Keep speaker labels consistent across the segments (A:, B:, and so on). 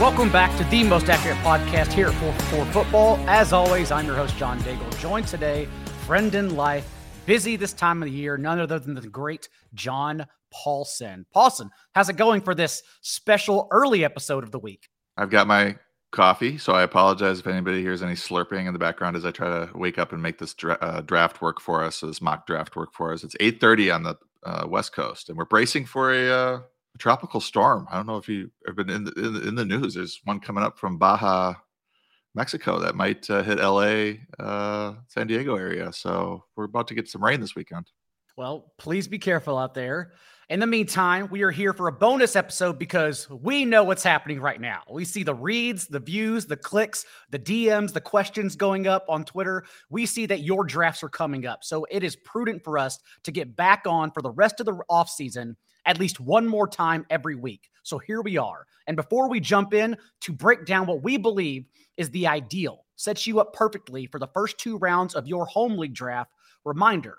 A: Welcome back to the most accurate podcast here for for football. As always, I'm your host John Daigle. Joined today, friend in life, busy this time of the year, none other than the great John Paulsen. Paulsen, how's it going for this special early episode of the week?
B: I've got my coffee, so I apologize if anybody hears any slurping in the background as I try to wake up and make this dra- uh, draft work for us. So this mock draft work for us. It's 8:30 on the uh, West Coast, and we're bracing for a uh, a tropical storm. I don't know if you have been in the, in the, in the news. There's one coming up from Baja, Mexico that might uh, hit LA, uh, San Diego area. So we're about to get some rain this weekend.
A: Well, please be careful out there. In the meantime, we are here for a bonus episode because we know what's happening right now. We see the reads, the views, the clicks, the DMs, the questions going up on Twitter. We see that your drafts are coming up. So it is prudent for us to get back on for the rest of the offseason at least one more time every week. So here we are. And before we jump in to break down what we believe is the ideal, sets you up perfectly for the first two rounds of your home league draft, reminder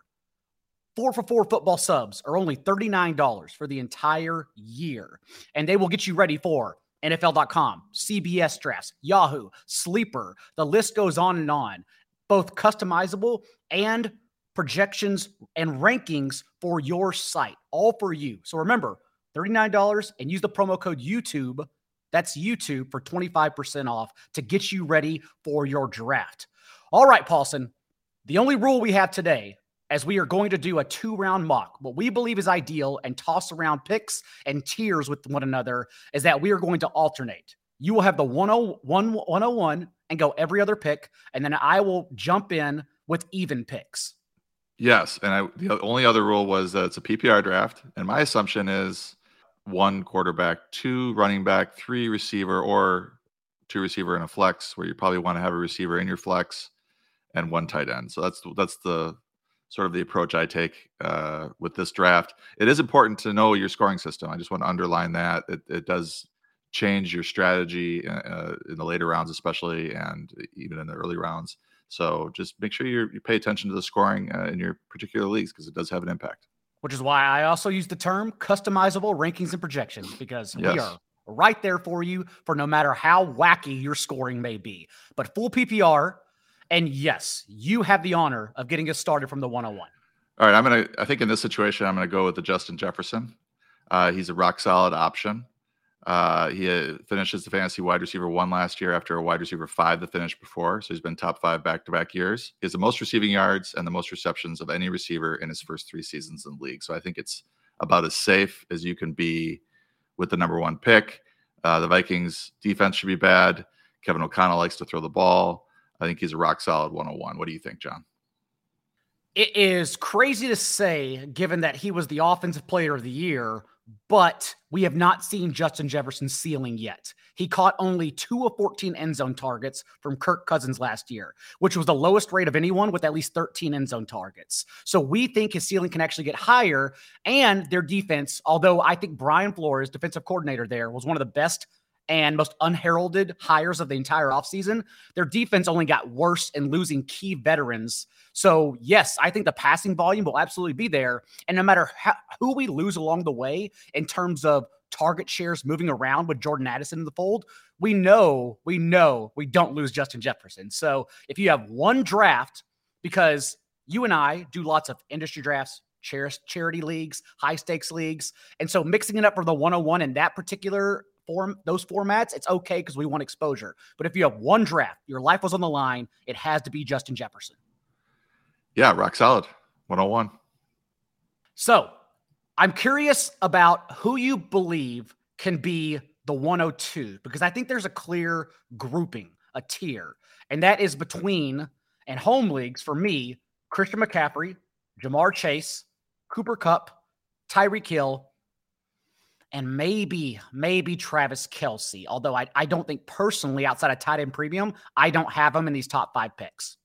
A: four for four football subs are only $39 for the entire year. And they will get you ready for NFL.com, CBS drafts, Yahoo, Sleeper. The list goes on and on, both customizable and projections, and rankings for your site, all for you. So remember, $39 and use the promo code YouTube. That's YouTube for 25% off to get you ready for your draft. All right, Paulsen, the only rule we have today, as we are going to do a two round mock, what we believe is ideal and toss around picks and tiers with one another, is that we are going to alternate. You will have the 101, 101 and go every other pick, and then I will jump in with even picks.
B: Yes, and I, the only other rule was that it's a PPR draft, and my assumption is one quarterback, two running back, three receiver, or two receiver in a flex, where you probably want to have a receiver in your flex, and one tight end. So that's that's the sort of the approach I take uh, with this draft. It is important to know your scoring system. I just want to underline that it, it does change your strategy uh, uh in the later rounds, especially, and even in the early rounds. So just make sure you pay attention to the scoring uh, in your particular leagues because it does have an impact.
A: Which is why I also use the term customizable rankings and projections because yes. we are right there for you for no matter how wacky your scoring may be. But full PPR, and yes, you have the honor of getting us started from the 101.
B: All right, I'm gonna. I think in this situation, I'm gonna go with the Justin Jefferson. Uh, he's a rock solid option. Uh, he uh, finishes the fantasy wide receiver one last year after a wide receiver five the finish before. So he's been top five back to back years. He has the most receiving yards and the most receptions of any receiver in his first three seasons in the league. So I think it's about as safe as you can be with the number one pick. Uh, the Vikings defense should be bad. Kevin O'Connell likes to throw the ball. I think he's a rock solid 101. What do you think, John?
A: It is crazy to say, given that he was the offensive player of the year but we have not seen Justin Jefferson's ceiling yet. He caught only two of 14 end zone targets from Kirk Cousins last year, which was the lowest rate of anyone with at least 13 end zone targets. So we think his ceiling can actually get higher. And their defense, although I think Brian Flores, defensive coordinator there, was one of the best and most unheralded hires of the entire offseason. Their defense only got worse in losing key veterans. So, yes, I think the passing volume will absolutely be there. And no matter how, who we lose along the way in terms of target shares moving around with Jordan Addison in the fold, we know, we know we don't lose Justin Jefferson. So, if you have one draft, because you and I do lots of industry drafts, charity leagues, high stakes leagues. And so mixing it up for the 101 in that particular form those formats, it's okay because we want exposure. But if you have one draft, your life was on the line, it has to be Justin Jefferson.
B: Yeah, rock solid. 101.
A: So I'm curious about who you believe can be the 102 because I think there's a clear grouping, a tier, and that is between and home leagues for me, Christian McCaffrey, Ja'Marr Chase, Cooper Kupp, Tyreek Hill, and maybe, maybe Travis Kelce. Although I, I don't think personally, outside of tight end premium, I don't have him in these top five picks.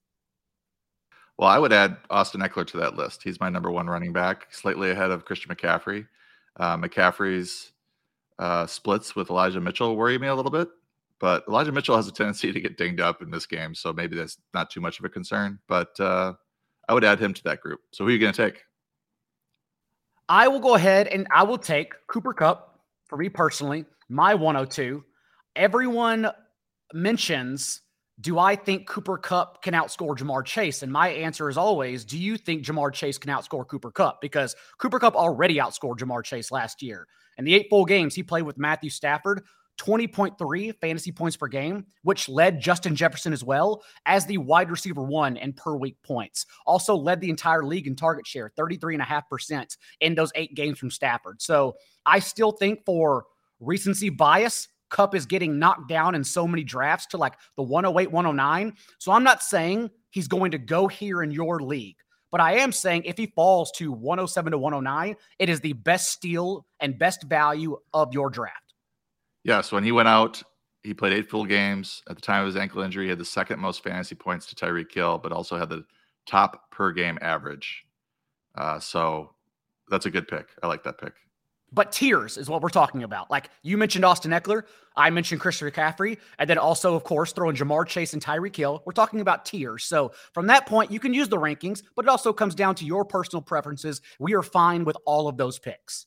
B: Well, I would add Austin Ekeler to that list. He's my number one running back, slightly ahead of Christian McCaffrey. Uh, McCaffrey's uh, splits with Elijah Mitchell worry me a little bit, but Elijah Mitchell has a tendency to get dinged up in this game, so maybe that's not too much of a concern. But uh, I would add him to that group. So who are you going to take?
A: I will go ahead and I will take Cooper Kupp for me personally, my 102. everyone mentions do I think Cooper Kupp can outscore Ja'Marr Chase? And my answer is always, do you think Ja'Marr Chase can outscore Cooper Kupp? Because Cooper Kupp already outscored Ja'Marr Chase last year. In the eight full games he played with Matthew Stafford, 20.3 fantasy points per game, which led Justin Jefferson as well as the wide receiver one in per week points. Also led the entire league in target share, 33.5% in those eight games from Stafford. So I still think for recency bias, Kupp is getting knocked down in so many drafts to like the 108, 109. So I'm not saying he's going to go here in your league. But I am saying if he falls to 107 to 109, it is the best steal and best value of your draft.
B: Yeah. So when he went out, he played eight full games. At the time of his ankle injury, he had the second most fantasy points to Tyreek Hill, but also had the top per game average. Uh, so that's a good pick. I like that pick
A: but tiers is what we're talking about. Like you mentioned Austin Ekeler, I mentioned Christian McCaffrey, and then also, of course, throwing Ja'Marr Chase and Tyreek Hill. We're talking about tiers. So from that point, you can use the rankings, but it also comes down to your personal preferences. We are fine with all of those picks.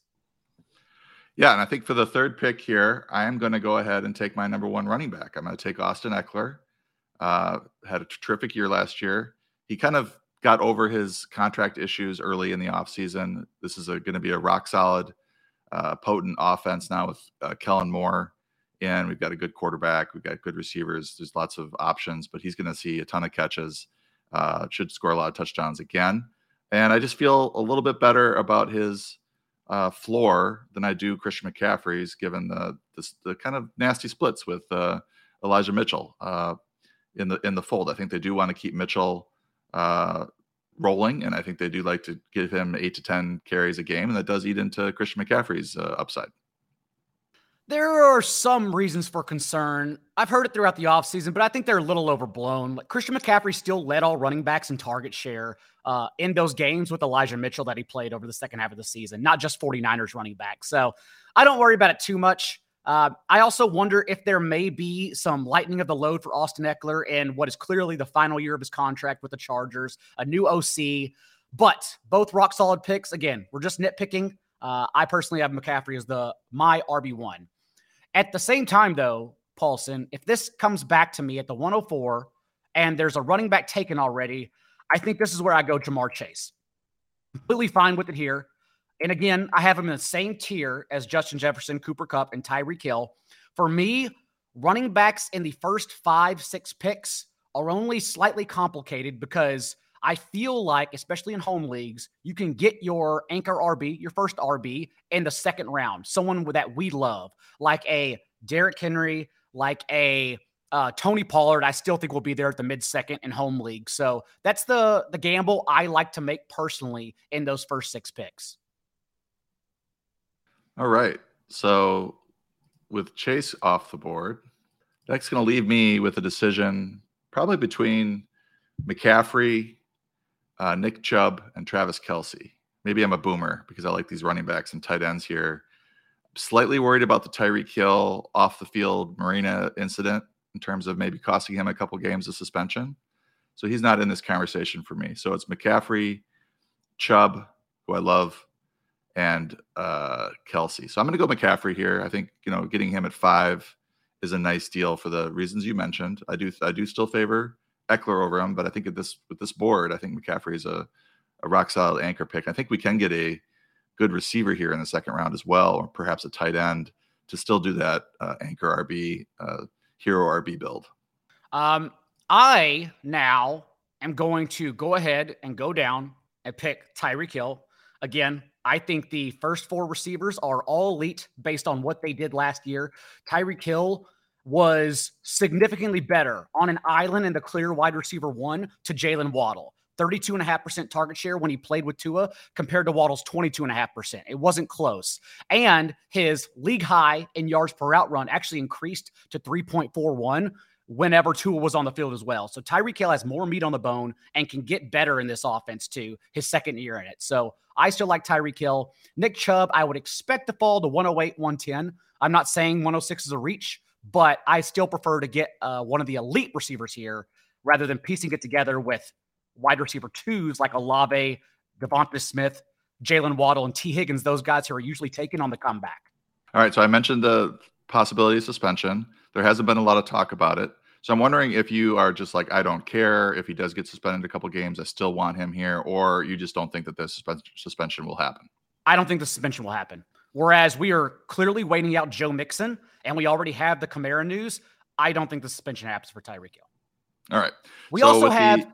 B: Yeah, and I think for the third pick here, I am going to go ahead and take my number one running back. I'm going to take Austin Ekeler. Uh, had a terrific year last year. He kind of got over his contract issues early in the offseason. This is going to be a rock solid uh, potent offense now with uh, Kellen Moore. And we've got a good quarterback. We've got good receivers. There's lots of options, but he's going to see a ton of catches. Uh, should score a lot of touchdowns again. And I just feel a little bit better about his uh, floor than I do Christian McCaffrey's, given the the, the kind of nasty splits with uh, Elijah Mitchell uh, in the in the fold. I think they do want to keep Mitchell uh, rolling, and I think they do like to give him eight to ten carries a game, and that does eat into Christian McCaffrey's uh, upside.
A: There are some reasons for concern. I've heard it throughout the offseason, but I think they're a little overblown. Like Christian McCaffrey still led all running backs in target share uh, in those games with Elijah Mitchell that he played over the second half of the season, not just 49ers running back. So I don't worry about it too much. Uh, I also wonder if there may be some lightening of the load for Austin Ekeler in what is clearly the final year of his contract with the Chargers, a new OC. But both rock solid picks. Again, we're just nitpicking. Uh, I personally have McCaffrey as the my RB one. At the same time, though, Paulsen, if this comes back to me at the 104 and there's a running back taken already, I think this is where I go Ja'Marr Chase. Completely fine with it here. And again, I have him in the same tier as Justin Jefferson, Cooper Kupp, and Tyreek Hill. For me, running backs in the first five, six picks are only slightly complicated because I feel like, especially in home leagues, you can get your anchor RB, your first RB, in the second round. Someone that we love, like a Derrick Henry, like a uh, Tony Pollard. I still think will be there at the mid second in home league. So that's the the gamble I like to make personally in those first six picks.
B: All right. So with Chase off the board, that's going to leave me with a decision probably between McCaffrey, uh, Nick Chubb, and Travis Kelce. Maybe I'm a boomer because I like these running backs and tight ends here. Slightly worried about the Tyreek Hill off the field Marina incident in terms of maybe costing him a couple games of suspension. So he's not in this conversation for me. So it's McCaffrey, Chubb, who I love, and uh, Kelce. So I'm going to go McCaffrey here. I think you know getting him at five is a nice deal for the reasons you mentioned. I do I do still favor Ekeler over him, but I think at this with this board, I think McCaffrey is a, a rock solid anchor pick. I think we can get a good receiver here in the second round as well, or perhaps a tight end to still do that uh, anchor RB uh, hero RB build.
A: Um, I now am going to go ahead and go down and pick Tyreek Hill again. I think the first four receivers are all elite based on what they did last year. Tyreek Hill was significantly better on an island in the clear wide receiver one to Jaylen Waddle. 32.5% target share when he played with Tua compared to Waddle's 22.5%. It wasn't close. And his league high in yards per route run actually increased to 3.41 whenever Tua was on the field as well. So Tyreek Hill has more meat on the bone and can get better in this offense too, his second year in it. So I still like Tyreek Hill. Nick Chubb, I would expect to fall to 108, 110. I'm not saying 106 is a reach, but I still prefer to get uh, one of the elite receivers here rather than piecing it together with wide receiver twos like Olave, DeVonta Smith, Jaylen Waddle, and Tee Higgins, those guys who are usually taken on the comeback.
B: All right. So I mentioned the possibility of suspension. There hasn't been a lot of talk about it. So I'm wondering if you are just like, I don't care if he does get suspended a couple games, I still want him here, or you just don't think that the suspension will happen.
A: I don't think the suspension will happen. Whereas we are clearly waiting out Joe Mixon, and we already have the Kamara news. I don't think the suspension happens for Tyreek Hill.
B: All right.
A: We so also have. The...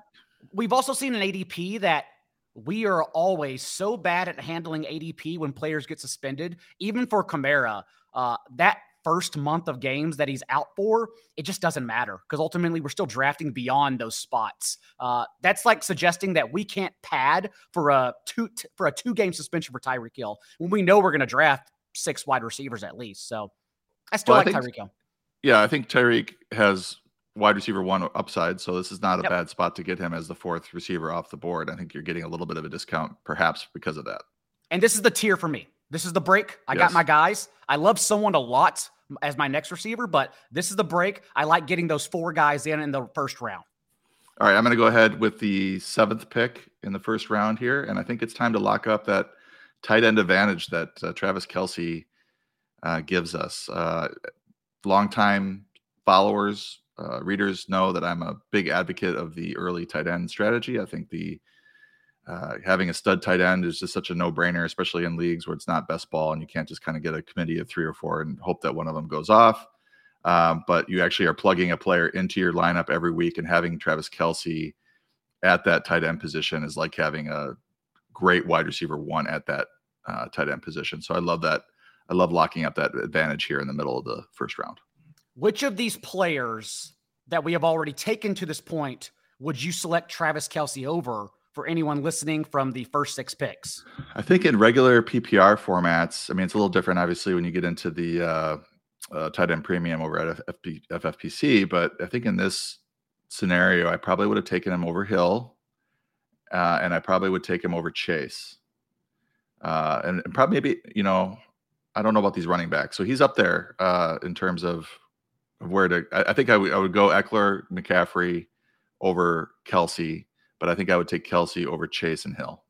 A: We've also seen an ADP that we are always so bad at handling ADP when players get suspended. Even for Kamara. uh, that first month of games that he's out for, it just doesn't matter because ultimately we're still drafting beyond those spots. Uh, that's like suggesting that we can't pad for a two t- for a two game suspension for Tyreek Hill when we know we're going to draft six wide receivers at least. So I still well, like Tyreek Hill.
B: Yeah, I think Tyreek has wide receiver one upside, so this is not a yep. bad spot to get him as the fourth receiver off the board. I think you're getting a little bit of a discount, perhaps because of that.
A: And this is the tier for me. This is the break. I yes. got my guys. I love someone a lot as my next receiver, but this is the break. I like getting those four guys in in the first round.
B: All right, I'm going to go ahead with the seventh pick in the first round here, and I think it's time to lock up that tight end advantage that uh, Travis Kelce uh, gives us. Uh, longtime followers, uh, readers know that I'm a big advocate of the early tight end strategy. I think the uh, having a stud tight end is just such a no-brainer, especially in leagues where it's not best ball and you can't just kind of get a committee of three or four and hope that one of them goes off. Um, but you actually are plugging a player into your lineup every week and having Travis Kelce at that tight end position is like having a great wide receiver one at that uh, tight end position. So I love that. I love locking up that advantage here in the middle of the first round.
A: Which of these players that we have already taken to this point would you select Travis Kelce over for anyone listening from the first six picks?
B: I think in regular PPR formats, I mean, it's a little different, obviously, when you get into the uh, uh, tight end premium over at FP, FFPC. But I think in this scenario, I probably would have taken him over Hill, uh, and I probably would take him over Chase, uh, and, and, probably maybe you know, I don't know about these running backs. So he's up there uh, in terms of, of where to. I, I think I would go Ekeler, McCaffrey over Kelce but I think I would take Kelce over Chase and Hill.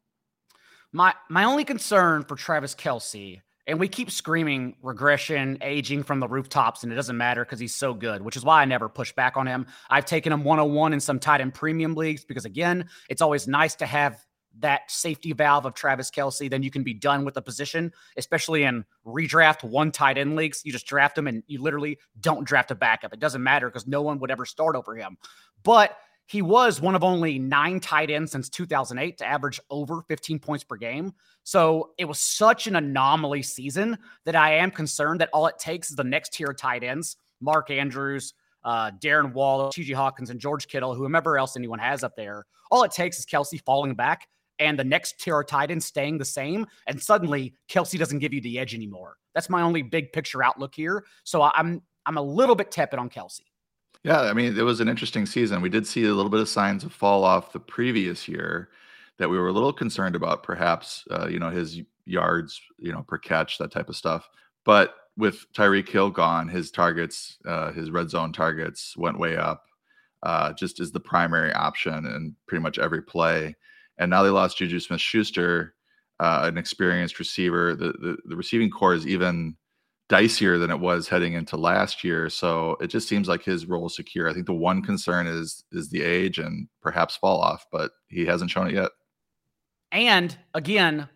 A: My my only concern for Travis Kelce, and we keep screaming regression, aging from the rooftops, and it doesn't matter because he's so good, which is why I never push back on him. I've taken him 101 in some tight end premium leagues because again, it's always nice to have that safety valve of Travis Kelce, then you can be done with the position, especially in redraft one tight end leagues. You just draft him and you literally don't draft a backup. It doesn't matter because no one would ever start over him. But he was one of only nine tight ends since 2008 to average over 15 points per game. So it was such an anomaly season that I am concerned that all it takes is the next tier of tight ends, Mark Andrews, uh, Darren Waller, T.J. Hockenson, and George Kittle, whomever else anyone has up there. All it takes is Kelce falling back and the next tier of tight end staying the same. And suddenly Kelce doesn't give you the edge anymore. That's my only big picture outlook here. So I'm I'm a little bit tepid on Kelce.
B: Yeah, I mean, it was an interesting season. We did see a little bit of signs of fall off the previous year that we were a little concerned about, perhaps, uh, you know, his yards, you know, per catch, that type of stuff. But with Tyreek Hill gone, his targets, uh, his red zone targets went way up, uh, just as the primary option in pretty much every play. And now they lost Juju Smith Schuster, uh, an experienced receiver. The, the, the receiving corps is even dicier than it was heading into last year. So it just seems like his role is secure. I think the one concern is is the age and perhaps fall off, but he hasn't shown it yet.
A: And again,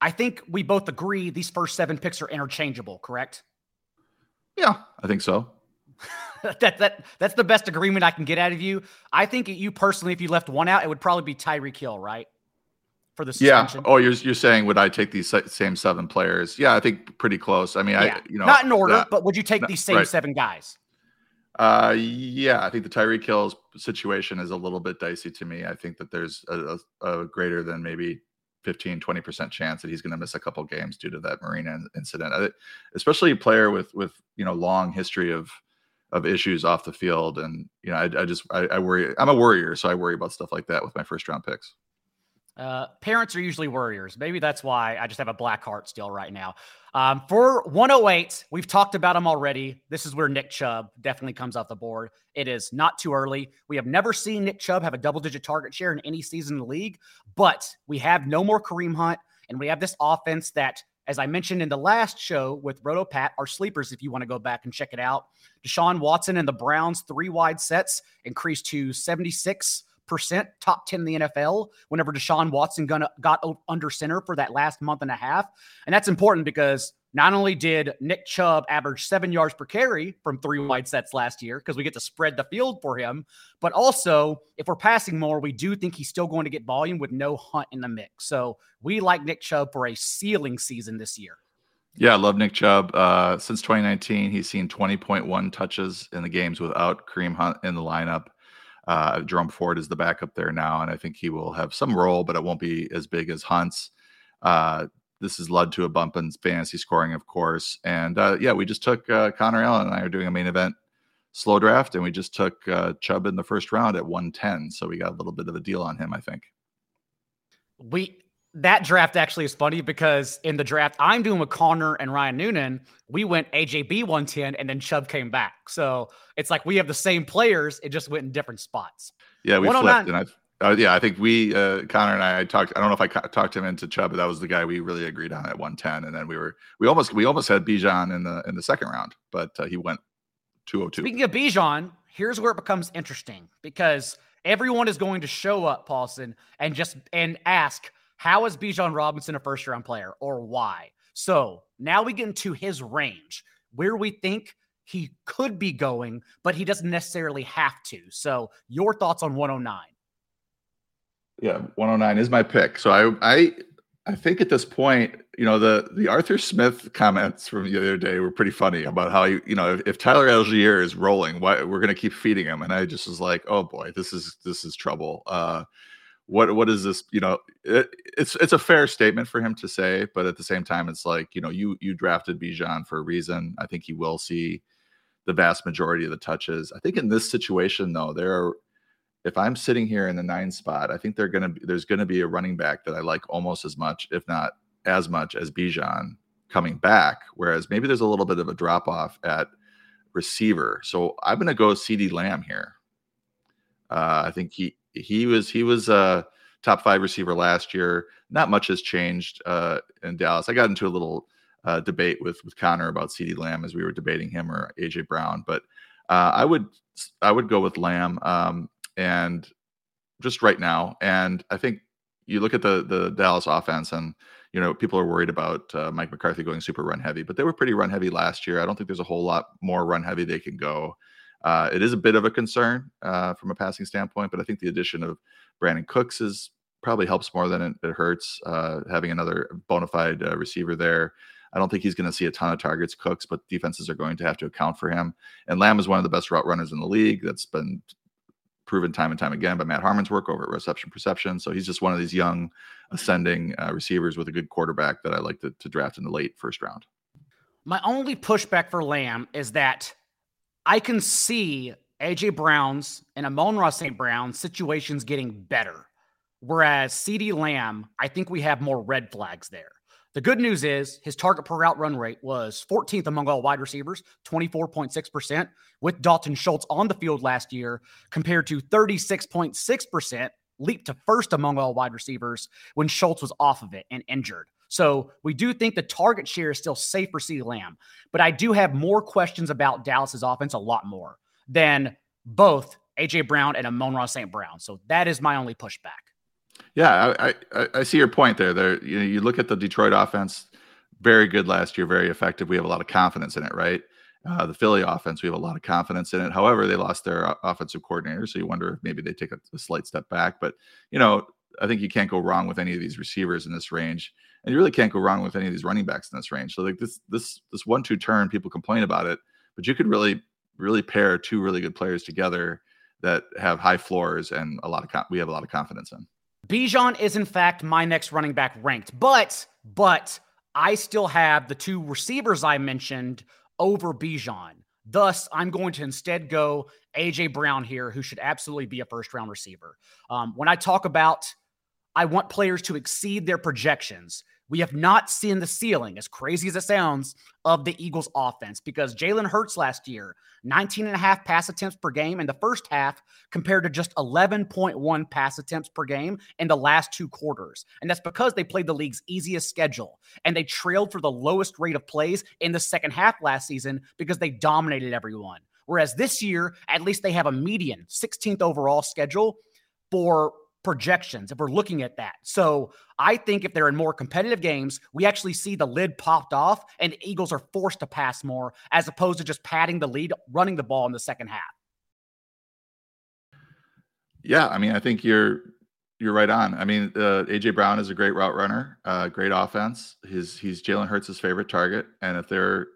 A: I think we both agree these first seven picks are interchangeable, correct?
B: Yeah, I think so.
A: that that that's the best agreement I can get out of you. I think you personally, if you left one out, it would probably be Tyreek Hill, right? For the suspension.
B: Yeah. Oh, you're you're saying would I take these same seven players? Yeah, I think pretty close. I mean, yeah. I you know
A: not in order, that, but would you take these same right. seven guys?
B: Uh, yeah, I think the Tyreek Hill's situation is a little bit dicey to me. I think that there's a, a, a greater than maybe 15, 20% chance that he's going to miss a couple games due to that Marina incident, I, especially a player with, with, you know, long history of, of issues off the field. And, you know, I, I just, I, I worry, I'm a worrier. So I worry about stuff like that with my first round picks.
A: Uh, parents are usually worriers. Maybe that's why I just have a black heart still right now. Um, for 108, we've talked about him already. This is where Nick Chubb definitely comes off the board. It is not too early. We have never seen Nick Chubb have a double digit target share in any season in the league, but we have no more Kareem Hunt, and we have this offense that as I mentioned in the last show with Roto Pat, our sleepers, if you want to go back and check it out, Deshaun Watson and the Browns three wide sets increased to 76 percent top 10 in the NFL whenever Deshaun Watson gonna, got under center for that last month and a half. And that's important because not only did Nick Chubb average seven yards per carry from three wide sets last year, because we get to spread the field for him, but also if we're passing more, we do think he's still going to get volume with no hunt in the mix. So we like Nick Chubb for a ceiling season this year.
B: Yeah, I love Nick Chubb. Uh, since 2019, he's seen 20.1 touches in the games without Kareem Hunt in the lineup. Uh, Jerome Ford is the backup there now, and I think he will have some role, but it won't be as big as Hunt's. Uh, this has led to a bump in fantasy scoring, of course. And uh, yeah, we just took uh, Connor Allen and I are doing a main event slow draft, and we just took uh, Chubb in the first round at 110. So we got a little bit of a deal on him, I think.
A: We that draft actually is funny because in the draft I'm doing with Connor and Ryan Noonan, we went AJB 110 and then Chubb came back. So it's like we have the same players, it just went in different spots.
B: Yeah, we flipped, and I uh, yeah, I think we, uh, Connor and I, I, talked. I don't know if I ca- talked him into Chubb, but that was the guy we really agreed on at 110. And then we were, we almost, we almost had Bijan in the in the second round, but uh, he went 202.
A: Speaking of Bijan, here's where it becomes interesting because everyone is going to show up, Paulsen, and just and ask how is Bijan Robinson a first round player or why? So now we get into his range where we think he could be going, but he doesn't necessarily have to. So your thoughts on 109?
B: Yeah, 109 is my pick. So I I I think at this point, you know, the the Arthur Smith comments from the other day were pretty funny about how you you know if, if Tyler Allgeier is rolling, why we're gonna keep feeding him. And I just was like, oh boy, this is this is trouble. Uh what what is this? You know, it, it's it's a fair statement for him to say, but at the same time, it's like you know, you you drafted Bijan for a reason. I think he will see the vast majority of the touches. I think in this situation, though, there are if I'm sitting here in the nine spot, I think they're gonna be, there's gonna be a running back that I like almost as much, if not as much, as Bijan coming back. Whereas maybe there's a little bit of a drop off at receiver. So I'm gonna go CeeDee Lamb here. Uh, I think he he was he was a top five receiver last year. Not much has changed uh, in Dallas. I got into a little uh, debate with with Connor about CeeDee Lamb as we were debating him or AJ Brown, but uh, I would I would go with Lamb. Um, and just right now. And I think you look at the the Dallas offense, and you know people are worried about uh, Mike McCarthy going super run heavy, but they were pretty run heavy last year. I don't think there's a whole lot more run heavy they can go. Uh, it is a bit of a concern uh, from a passing standpoint, but I think the addition of Brandin Cooks is probably helps more than it, it hurts. Uh, having another bona fide uh, receiver there. I don't think he's going to see a ton of targets, Cooks, but defenses are going to have to account for him. And Lamb is one of the best route runners in the league. That's been proven time and time again by Matt Harmon's work over at Reception Perception. So he's just one of these young, ascending uh, receivers with a good quarterback that I like to, to draft in the late first round.
A: My only pushback for Lamb is that I can see AJ Brown's and Amon-Ra St. Brown situations getting better. Whereas CeeDee Lamb, I think we have more red flags there. The good news is his target per route run rate was 14th among all wide receivers, 24.6%, with Dalton Schultz on the field last year, compared to 36.6%, leap to first among all wide receivers when Schultz was off of it and injured. So we do think the target share is still safe for CeeDee Lamb, but I do have more questions about Dallas's offense, a lot more than both AJ Brown and Amon-Ra St. Brown. So that is my only pushback.
B: Yeah, I, I, I see your point there. There, you know, you look at the Detroit offense, very good last year, very effective. We have a lot of confidence in it, right? Uh, the Philly offense, we have a lot of confidence in it. However, they lost their offensive coordinator, so you wonder if maybe they take a, a slight step back. But you know, I think you can't go wrong with any of these receivers in this range, and you really can't go wrong with any of these running backs in this range. So like this this this one two turn, people complain about it, but you could really really pair two really good players together that have high floors and a lot of we have a lot of confidence in.
A: Bijan is in fact my next running back ranked, but but I still have the two receivers I mentioned over Bijan. Thus, I'm going to instead go AJ Brown here, who should absolutely be a first round receiver. Um, when I talk about I want players to exceed their projections, we have not seen the ceiling, as crazy as it sounds, of the Eagles offense because Jalen Hurts last year, 19 and a half pass attempts per game in the first half compared to just 11.1 pass attempts per game in the last two quarters. And that's because they played the league's easiest schedule and they trailed for the lowest rate of plays in the second half last season because they dominated everyone. Whereas this year, at least they have a median 16th overall schedule for projections if we're looking at that. So I think if they're in more competitive games, we actually see the lid popped off and Eagles are forced to pass more as opposed to just padding the lead, running the ball in the second half.
B: Yeah, I mean, I think you're you're right on. I mean, uh, AJ Brown is a great route runner, uh, great offense. His he's Jalen Hurts' favorite target, and if they're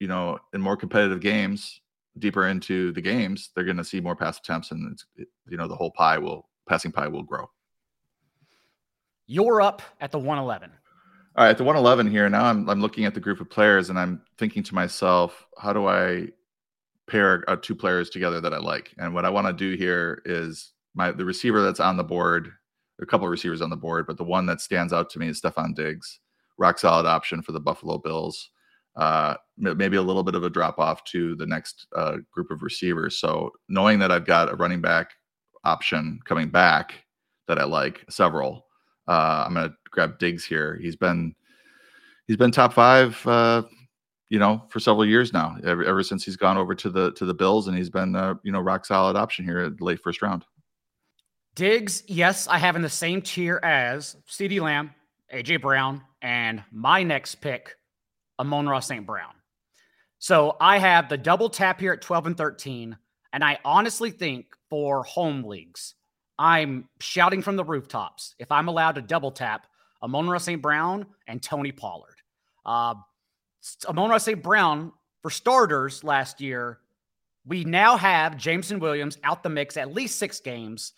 B: you know in more competitive games, deeper into the games, they're going to see more pass attempts, and you know the whole pie will passing pie will grow.
A: You're up at the 111.
B: All right, at the 111 here. Now I'm I'm looking at the group of players and I'm thinking to myself, how do I pair uh, two players together that I like? And what I want to do here is my the receiver that's on the board. a couple of receivers on the board, but the one that stands out to me is Stefon Diggs, rock solid option for the Buffalo Bills. Uh, maybe a little bit of a drop off to the next uh, group of receivers. So knowing that I've got a running back option coming back that I like several. Uh, I'm gonna grab Diggs here. He's been he's been top five, uh, you know, for several years now. Ever, ever since he's gone over to the to the Bills, and he's been uh, you know rock solid option here at late first round.
A: Diggs, yes, I have in the same tier as CeeDee Lamb, AJ Brown, and my next pick, Amon-Ra St. Brown. So I have the double tap here at 12 and 13. And I honestly think for home leagues. I'm shouting from the rooftops if I'm allowed to double tap Amon-Ra St. Brown and Tony Pollard. Uh, Amon-Ra St. Brown, for starters last year, we now have Jameson Williams out the mix at least six games,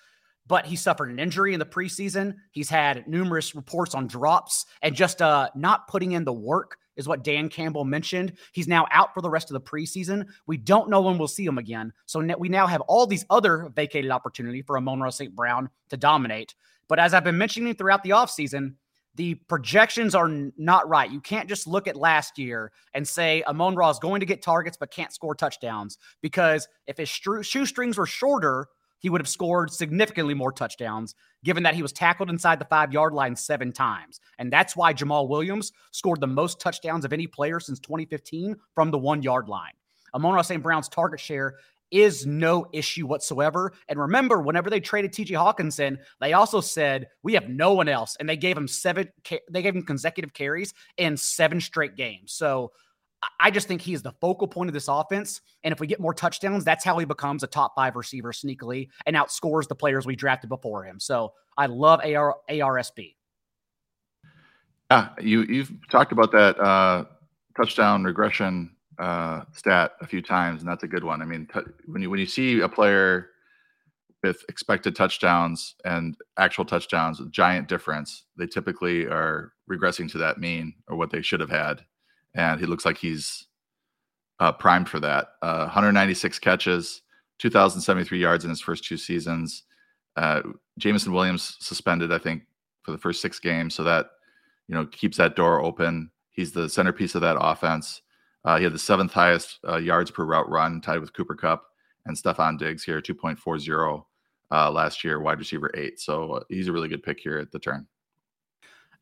A: but he suffered an injury in the preseason. He's had numerous reports on drops and just uh, not putting in the work is what Dan Campbell mentioned. He's now out for the rest of the preseason. We don't know when we'll see him again. So we now have all these other vacated opportunity for Amon-Ra St. Brown to dominate. But as I've been mentioning throughout the offseason, the projections are not right. You can't just look at last year and say Amon Ra is going to get targets but can't score touchdowns because if his shoestrings were shorter, he would have scored significantly more touchdowns, given that he was tackled inside the five yard line seven times. And that's why Jamaal Williams scored the most touchdowns of any player since 2015 from the one yard line. Amon-Ra St. Brown's target share is no issue whatsoever. And remember, whenever they traded TJ Hockenson, they also said we have no one else, and they gave him seven. They gave him consecutive carries in seven straight games. So I just think he is the focal point of this offense. And if we get more touchdowns, that's how he becomes a top five receiver sneakily and outscores the players we drafted before him. So I love AR, ARSB.
B: Yeah, you you've talked about that uh, touchdown regression uh, stat a few times, and that's a good one. I mean, t- when you when you see a player with expected touchdowns and actual touchdowns, giant difference, they typically are regressing to that mean or what they should have had and he looks like he's uh, primed for that. Uh, 196 catches, 2,073 yards in his first two seasons. Uh, Jameson Williams suspended, I think, for the first six games, so that you know keeps that door open. He's the centerpiece of that offense. Uh, he had the seventh highest uh, yards per route run, tied with Cooper Kupp and Stefon Diggs here, 2.40 uh, last year, wide receiver eight. So uh, he's a really good pick here at the turn.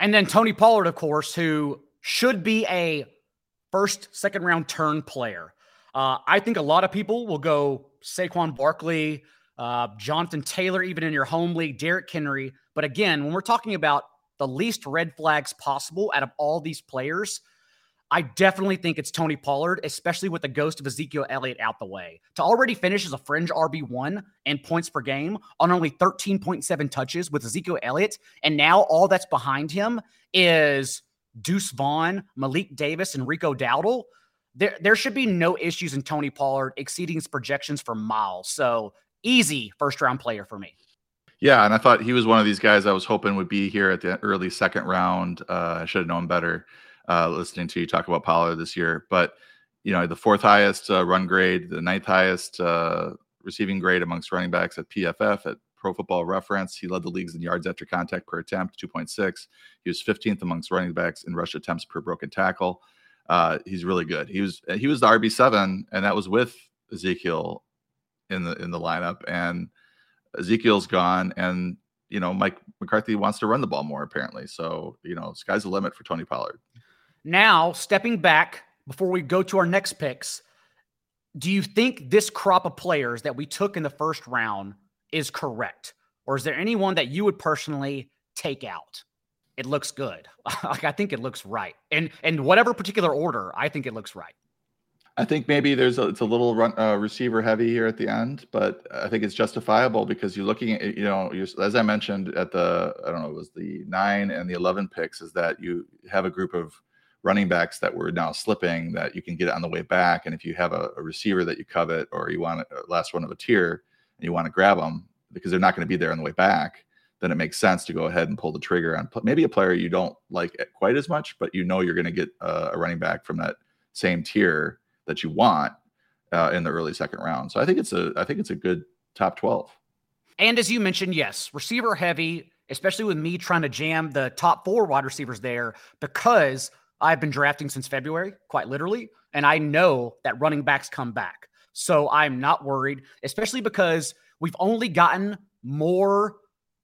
A: And then Tony Pollard, of course, who should be a first, second round turn player. Uh, I think a lot of people will go Saquon Barkley, uh, Jonathan Taylor, even in your home league, Derrick Henry. But again, when we're talking about the least red flags possible out of all these players, I definitely think it's Tony Pollard, especially with the ghost of Ezekiel Elliott out the way. To already finish as a fringe RB1 and points per game on only 13.7 touches with Ezekiel Elliott, and now all that's behind him is Deuce Vaughn, Malik Davis, and Rico Dowdle, there, there should be no issues in Tony Pollard exceeding his projections for miles. So easy first round player for me.
B: Yeah, and I thought he was one of these guys I was hoping would be here at the early second round. Uh, I should have known better uh, listening to you talk about Pollard this year. But, you know, the fourth highest uh, run grade, the ninth highest uh, receiving grade amongst running backs at PFF at Pro Football Reference. He led the leagues in yards after contact per attempt, 2.6. He was 15th amongst running backs in rush attempts per broken tackle. Uh, he's really good. He was he was the RB seven, and that was with Ezekiel in the in the lineup. And Ezekiel's gone, and you know Mike McCarthy wants to run the ball more apparently. So you know, sky's the limit for Tony Pollard.
A: Now, stepping back before we go to our next picks, do you think this crop of players that we took in the first round is correct? Or is there anyone that you would personally take out? It looks good. like I think it looks right. And in whatever particular order, I think it looks right.
B: I think maybe there's a, it's a little run, uh, receiver heavy here at the end, but I think it's justifiable because you're looking at you know as I mentioned at the I don't know it was the nine and the eleven picks is that you have a group of running backs that were now slipping that you can get on the way back. And if you have a, a receiver that you covet or you want a last one of a tier and you want to grab them because they're not going to be there on the way back, then it makes sense to go ahead and pull the trigger on maybe a player you don't like quite as much, but you know you're going to get a, a running back from that same tier that you want uh, in the early second round. So I think it's a I think it's a good top 12.
A: And as you mentioned, yes, receiver heavy, especially with me trying to jam the top four wide receivers there because I've been drafting since February, quite literally, and I know that running backs come back. So I'm not worried, especially because we've only gotten more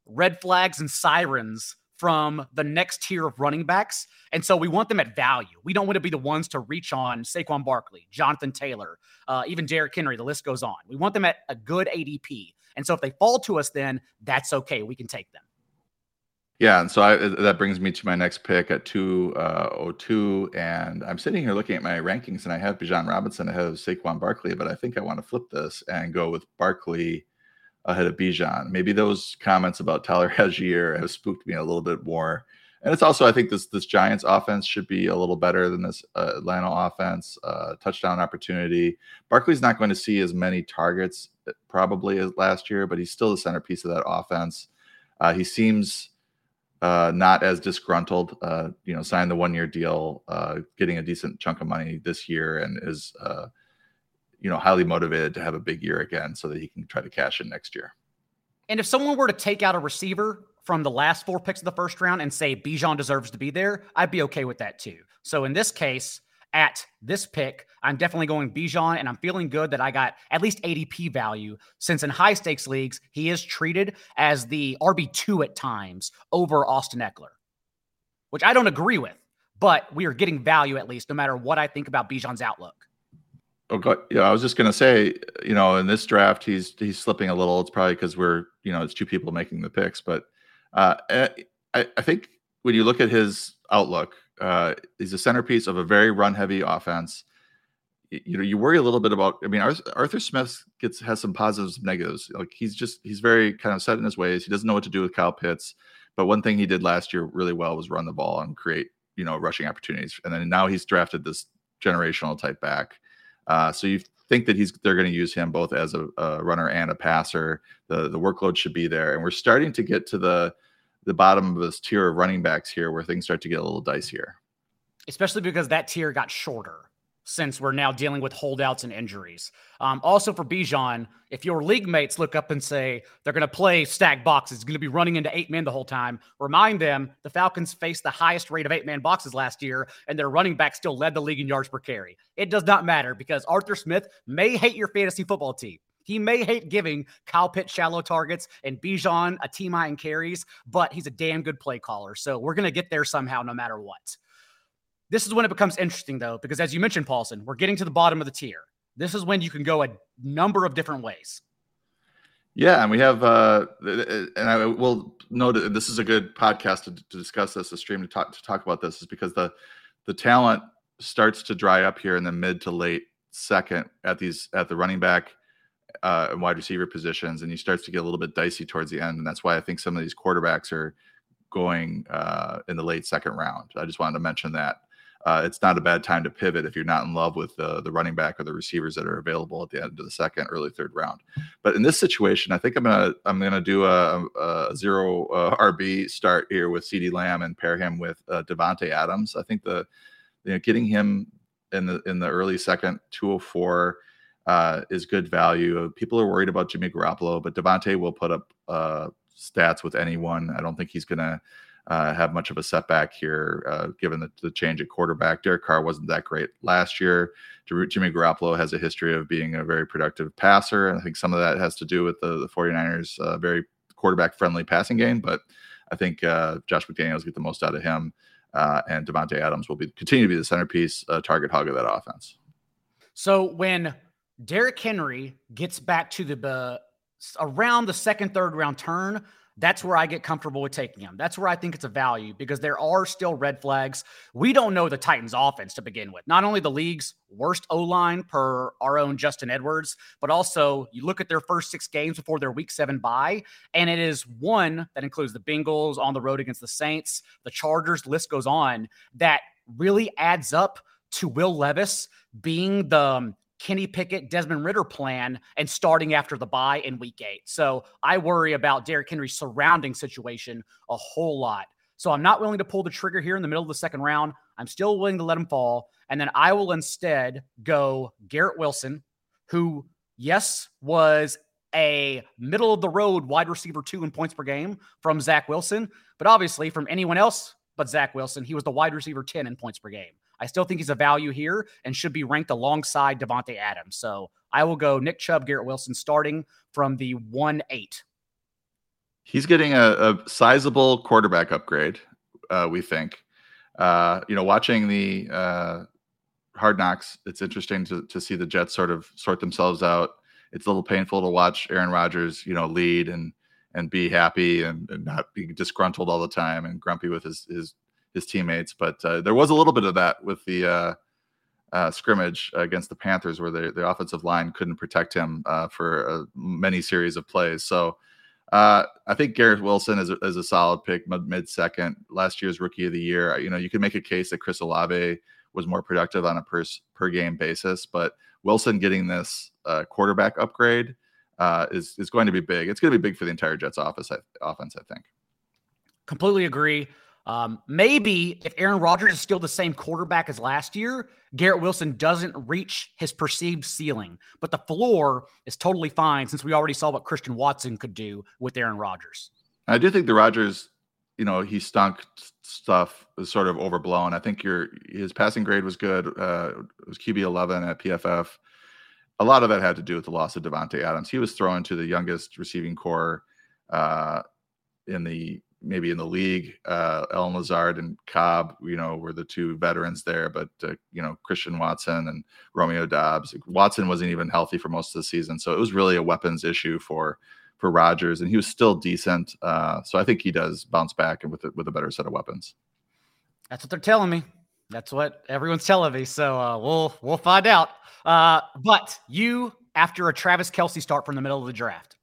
A: red flags and sirens from the next tier of running backs. And so we want them at value. We don't want to be the ones to reach on Saquon Barkley, Jonathan Taylor, uh, even Derrick Henry. The list goes on. We want them at a good ADP. And so if they fall to us, then that's okay. We can take them.
B: Yeah, and so I, that brings me to my next pick at 202. Uh, and I'm sitting here looking at my rankings, and I have Bijan Robinson ahead of Saquon Barkley, but I think I want to flip this and go with Barkley ahead of Bijan. Maybe those comments about Tyler Allgeier have spooked me a little bit more. And it's also, I think this this Giants offense should be a little better than this uh, Atlanta offense. Uh, touchdown opportunity. Barkley's not going to see as many targets uh, probably as last year, but he's still the centerpiece of that offense. Uh, he seems uh, not as disgruntled. Uh, you know, signed the one year deal, uh, getting a decent chunk of money this year, and is uh, you know highly motivated to have a big year again, so that he can try to cash in next year.
A: And if someone were to take out a receiver from the last four picks of the first round and say Bijan deserves to be there, I'd be okay with that too. So in this case, at this pick, I'm definitely going Bijan, and I'm feeling good that I got at least ADP value since in high stakes leagues, he is treated as the RB2 at times over Austin Ekeler, which I don't agree with, but we are getting value at least no matter what I think about Bijan's outlook.
B: Okay. Yeah, I was just gonna say, you know, in this draft, he's he's slipping a little. It's probably because we're, you know, it's two people making the picks, but uh, eh, I, I think when you look at his outlook, uh, he's a centerpiece of a very run heavy offense. You, know, you worry a little bit about. I mean, Arthur Smith gets has some positives, and negatives. Like he's just he's very kind of set in his ways. He doesn't know what to do with Kyle Pitts. But one thing he did last year really well was run the ball and create you know rushing opportunities. And then now he's drafted this generational type back. Uh, so you think that he's they're going to use him both as a, a runner and a passer. The the workload should be there, and we're starting to get to the the bottom of this tier of running backs here where things start to get a little dicier.
A: Especially because that tier got shorter since we're now dealing with holdouts and injuries. Um, also for Bijan, if your league mates look up and say they're going to play stack boxes, going to be running into eight men the whole time, remind them the Falcons faced the highest rate of eight man boxes last year, and their running back still led the league in yards per carry. It does not matter because Arthur Smith may hate your fantasy football team. He may hate giving Pitts shallow targets and Bijan a team high carries, but he's a damn good play caller. So we're going to get there somehow, no matter what. This is when it becomes interesting, though, because as you mentioned, Paulsen, we're getting to the bottom of the tier. This is when you can go a number of different ways.
B: Yeah, and we have, uh, and I will note this is a good podcast to, to discuss this, a stream to talk to talk about this, is because the the talent starts to dry up here in the mid to late second at these at the running back uh, and wide receiver positions, and he starts to get a little bit dicey towards the end, and that's why I think some of these quarterbacks are going uh, in the late second round. I just wanted to mention that. Uh, it's not a bad time to pivot if you're not in love with the, the running back or the receivers that are available at the end of the second, early third round. But in this situation, I think I'm gonna I'm gonna do a, a zero uh, RB start here with CeeDee Lamb and pair him with uh, Davante Adams. I think the you know getting him in the in the early second 204 uh, is good value. People are worried about Jimmy Garoppolo, but Davante will put up uh, stats with anyone. I don't think he's going to uh, have much of a setback here, uh, given the, the, change at quarterback. Derek Carr wasn't that great last year. Jimmy Garoppolo has a history of being a very productive passer. And I think some of that has to do with the, the 49ers' uh, very quarterback friendly passing game. But I think uh, Josh McDaniels get the most out of him. Uh, and Davante Adams will be continue to be the centerpiece, target hog of that offense.
A: So when Derrick Henry gets back to the around the second, third round turn, that's where I get comfortable with taking him. That's where I think it's a value because there are still red flags. We don't know the Titans' offense to begin with. Not only the league's worst O line per our own Justin Edwards, but also you look at their first six games before their week seven bye, and it is one that includes the Bengals on the road against the Saints, the Chargers, list goes on, that really adds up to Will Levis being the um, Kenny Pickett, Desmond Ridder plan and starting after the bye in week eight. So I worry about Derrick Henry's surrounding situation a whole lot. So I'm not willing to pull the trigger here in the middle of the second round. I'm still willing to let him fall. And then I will instead go Garrett Wilson, who, yes, was a middle of the road wide receiver two in points per game from Zach Wilson. But obviously, from anyone else but Zach Wilson, he was the wide receiver 10 in points per game. I still think he's a value here and should be ranked alongside Davante Adams. So I will go Nick Chubb, Garrett Wilson starting from the 1 8.
B: He's getting a, a sizable quarterback upgrade, uh, we think. Uh, you know, watching the uh, Hard Knocks, it's interesting to, to see the Jets sort of sort themselves out. It's a little painful to watch Aaron Rodgers, you know, lead and and be happy and, and, not be disgruntled all the time and grumpy with his his his teammates. But uh, there was a little bit of that with the uh, uh, scrimmage against the Panthers, where the, the offensive line couldn't protect him uh, for uh, many series of plays. So uh, I think Garrett Wilson is a, is a solid pick, mid second. Last year's Rookie of the Year. You know, you could make a case that Chris Olave was more productive on a per per game basis, but Wilson getting this quarterback upgrade. is is going to be big. It's going to be big for the entire Jets office offense, I think.
A: Completely agree. Um, maybe if Aaron Rodgers is still the same quarterback as last year, Garrett Wilson doesn't reach his perceived ceiling, but the floor is totally fine since we already saw what Christian Watson could do with Aaron Rodgers.
B: I do think the Rodgers, you know, he stunk stuff is sort of overblown. I think your his passing grade was good. Uh, it was QB eleven at PFF. A lot of that had to do with the loss of Davante Adams. He was thrown to the youngest receiving corps uh, in the maybe in the league. Uh, Allen Lazard and Cobb, you know, were the two veterans there, but uh, you know Christian Watson and Romeo Doubs. Watson wasn't even healthy for most of the season, so it was really a weapons issue for for Rodgers, and he was still decent. Uh, so I think he does bounce back and with a, with a better set of weapons.
A: That's what they're telling me. That's what everyone's telling me. So uh, we'll we'll find out. Uh, but you, after a Travis Kelce start from the middle of the draft,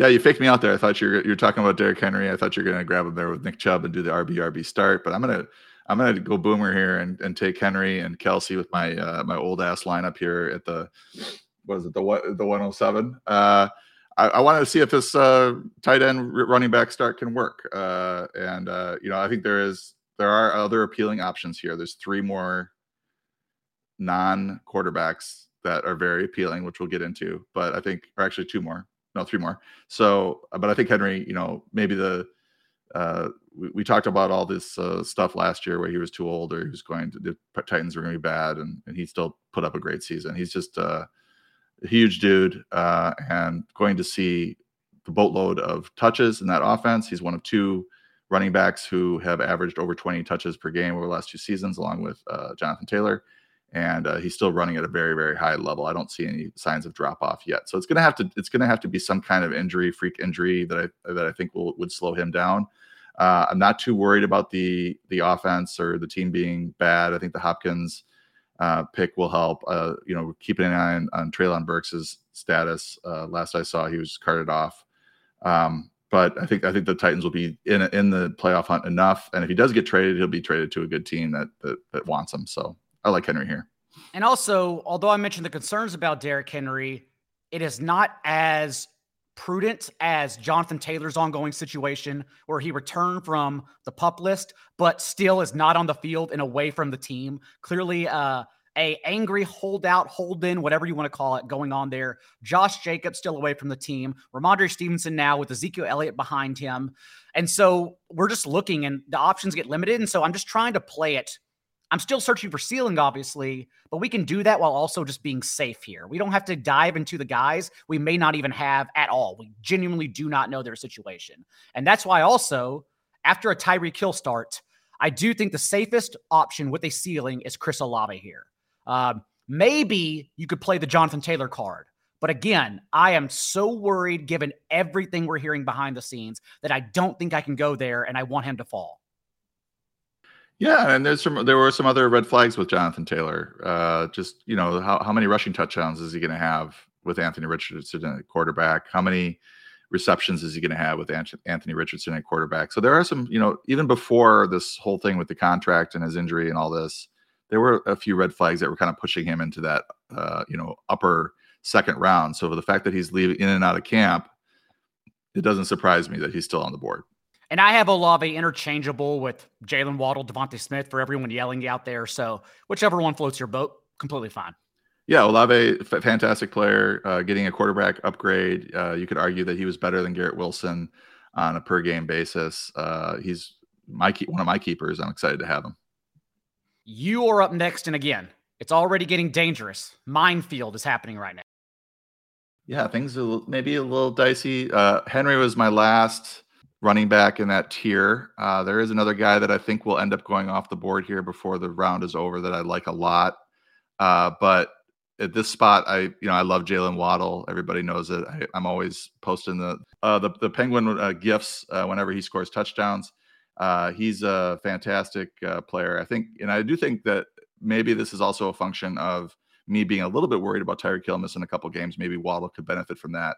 B: yeah, you faked me out there. I thought you're you're talking about Derrick Henry. I thought you're going to grab him there with Nick Chubb and do the RB RB start. But I'm gonna I'm gonna go boomer here and, and take Henry and Kelce with my uh, my old ass lineup here at the what is it the what the 107. Uh, I, I wanted to see if this uh, tight end running back start can work. Uh, and uh, you know I think there is there are other appealing options here. There's three more non quarterbacks that are very appealing, which we'll get into. But I think, or actually two more no, three more. So, uh, but I think Henry, you know, maybe the uh, we, we talked about all this uh, stuff last year where he was too old or he was going to the Titans were going to be bad, and and he still put up a great season. He's just uh, a huge dude, uh, and going to see the boatload of touches in that offense. He's one of two running backs who have averaged over 20 touches per game over the last two seasons, along with uh, Jonathan Taylor and uh, he's still running at a very very high level. I don't see any signs of drop off yet. So it's gonna have to it's gonna have to be some kind of injury, freak injury that I that I think will would slow him down. Uh, I'm not too worried about the the offense or the team being bad. I think the Hopkins uh, pick will help. Uh, you know, keeping an eye on, on Treylon Burks' status. Uh, last I saw, he was carted off. Um, but I think I think the Titans will be in in the playoff hunt enough. And if he does get traded, he'll be traded to a good team that that, that wants him. So I like Henry here.
A: And also, although I mentioned the concerns about Derrick Henry, it is not as prudent as Jonathan Taylor's ongoing situation, where he returned from the pup list, but still is not on the field and away from the team. Clearly, uh, a angry holdout, hold in, whatever you want to call it, going on there. Josh Jacobs still away from the team. Rhamondre Stevenson now with Ezekiel Elliott behind him. And so we're just looking and the options get limited. And so I'm just trying to play it. I'm still searching for ceiling, obviously, but we can do that while also just being safe here. We don't have to dive into the guys we may not even have at all. We genuinely do not know their situation. And that's why also, after a Tyreek Hill start, I do think the safest option with a ceiling is Chris Olave here. Um, maybe you could play the Jonathan Taylor card. But again, I am so worried given everything we're hearing behind the scenes that I don't think I can go there and I want him to fall.
B: Yeah, and there's some there were some other red flags with Jonathan Taylor. Uh, just you know, how, how many rushing touchdowns is he going to have with Anthony Richardson at quarterback? How many receptions is he going to have with Anthony Richardson at quarterback? So there are some, you know, even before this whole thing with the contract and his injury and all this, there were a few red flags that were kind of pushing him into that uh, you know upper second round. So the fact that he's leaving in and out of camp, it doesn't surprise me that he's still on the board.
A: And I have Olave interchangeable with Jaylen Waddle, DeVonta Smith for everyone yelling out there. So whichever one floats your boat, completely fine.
B: Yeah, Olave, f- fantastic player, uh, getting a quarterback upgrade. Uh, you could argue that he was better than Garrett Wilson on a per game basis. Uh, he's my key, one of my keepers. I'm excited to have him.
A: You are up next. And again, it's already getting dangerous. Minefield is happening right now.
B: Yeah, things are maybe a little dicey. Uh, Henry was my last running back in that tier. Uh, there is another guy that I think will end up going off the board here before the round is over that I like a lot. Uh, but at this spot, I you know I love Jaylen Waddle. Everybody knows it. I, am always posting the uh, the the Penguin uh, gifts uh, whenever he scores touchdowns. Uh, he's a fantastic player. I think, and I do think that maybe this is also a function of me being a little bit worried about Tyreek Hill missing a couple games. Maybe Waddle could benefit from that.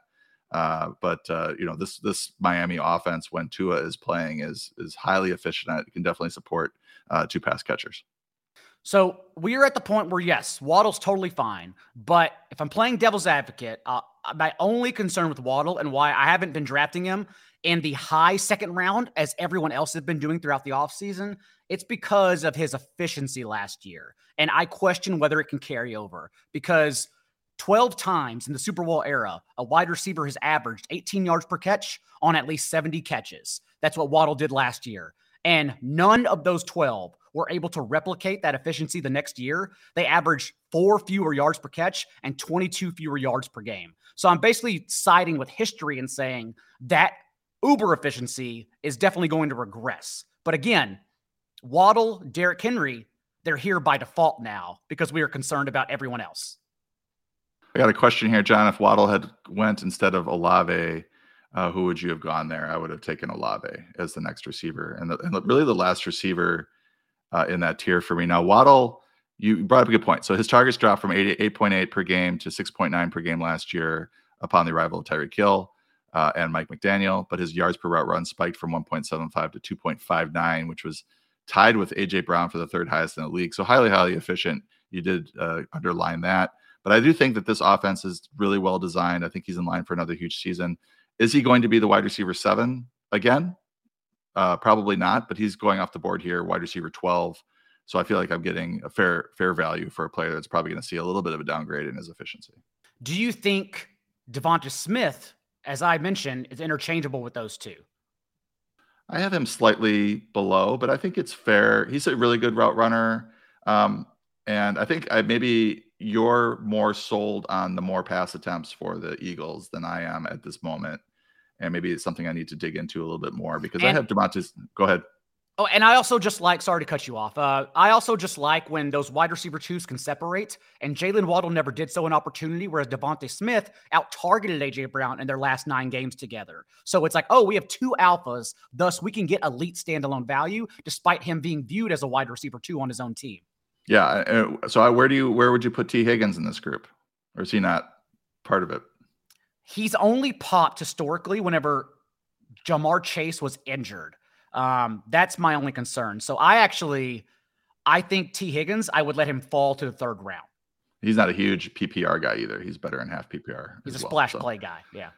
B: Uh, but uh, you know, this this Miami offense when Tua is playing is is highly efficient. It can definitely support uh, two pass catchers.
A: So we are at the point where yes, Waddle's totally fine. But if I'm playing devil's advocate, uh, my only concern with Waddle and why I haven't been drafting him in the high second round, as everyone else has been doing throughout the offseason, it's because of his efficiency last year. And I question whether it can carry over because 12 times in the Super Bowl era, a wide receiver has averaged 18 yards per catch on at least 70 catches. That's what Waddle did last year. And none of those 12 were able to replicate that efficiency the next year. They averaged four fewer yards per catch and 22 fewer yards per game. So I'm basically siding with history and saying that Uber efficiency is definitely going to regress. But again, Waddle, Derrick Henry, they're here by default now because we are concerned about everyone else.
B: I got a question here, John. If Waddle had went instead of Olave, uh, who would you have gone there? I would have taken Olave as the next receiver, and, the, and really the last receiver uh, in that tier for me. Now Waddle, you brought up a good point. So his targets dropped from 8.8 per game to 6.9 per game last year upon the arrival of Tyreek Hill uh, and Mike McDaniel, but his yards per route run spiked from 1.75 to 2.59, which was tied with AJ Brown for the third highest in the league. So highly, highly efficient. You did uh, underline that. But I do think that this offense is really well designed. I think he's in line for another huge season. Is he going to be the wide receiver seven again? Uh, probably not, but he's going off the board here, wide receiver 12. So I feel like I'm getting a fair fair value for a player that's probably going to see a little bit of a downgrade in his efficiency.
A: Do you think DeVonta Smith as I mentioned, is interchangeable with those two.
B: I have him slightly below, but I think it's fair. He's a really good route runner. Um, and I think I, maybe you're more sold on the more pass attempts for the Eagles than I am at this moment. And maybe it's something I need to dig into a little bit more because and, I have DeMontis. Go ahead.
A: Oh, and I also just like, sorry to cut you off. Uh, I also just like when those wide receiver twos can separate. And Jaylen Waddle never did so in opportunity, whereas DeVonta Smith out targeted AJ Brown in their last nine games together. So it's like, oh, we have two alphas. Thus, we can get elite standalone value despite him being viewed as a wide receiver two on his own team.
B: Yeah. So where do you, where would you put Tee Higgins in this group? Or is he not part of it?
A: He's only popped historically whenever Ja'Marr Chase was injured. Um, that's my only concern. So I actually, I think Tee Higgins, I would let him fall to the third round.
B: He's not a huge PPR guy either. He's better in half PPR.
A: He's a well, splash so. play guy. Yeah.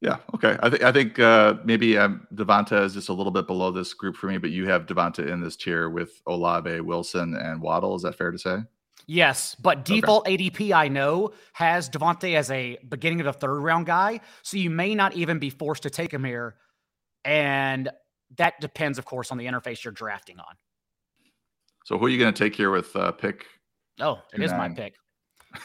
B: Yeah. Okay. I think I think uh, maybe um, DeVonta is just a little bit below this group for me, but you have DeVonta in this tier with Olave, Wilson, and Waddle. Is that fair to say?
A: Yes, but default okay. ADP I know has DeVonta as a beginning of the third round guy, so you may not even be forced to take him here, and that depends, of course, on the interface you're drafting on.
B: So who are you going to take here with uh, pick?
A: Oh, it is my pick.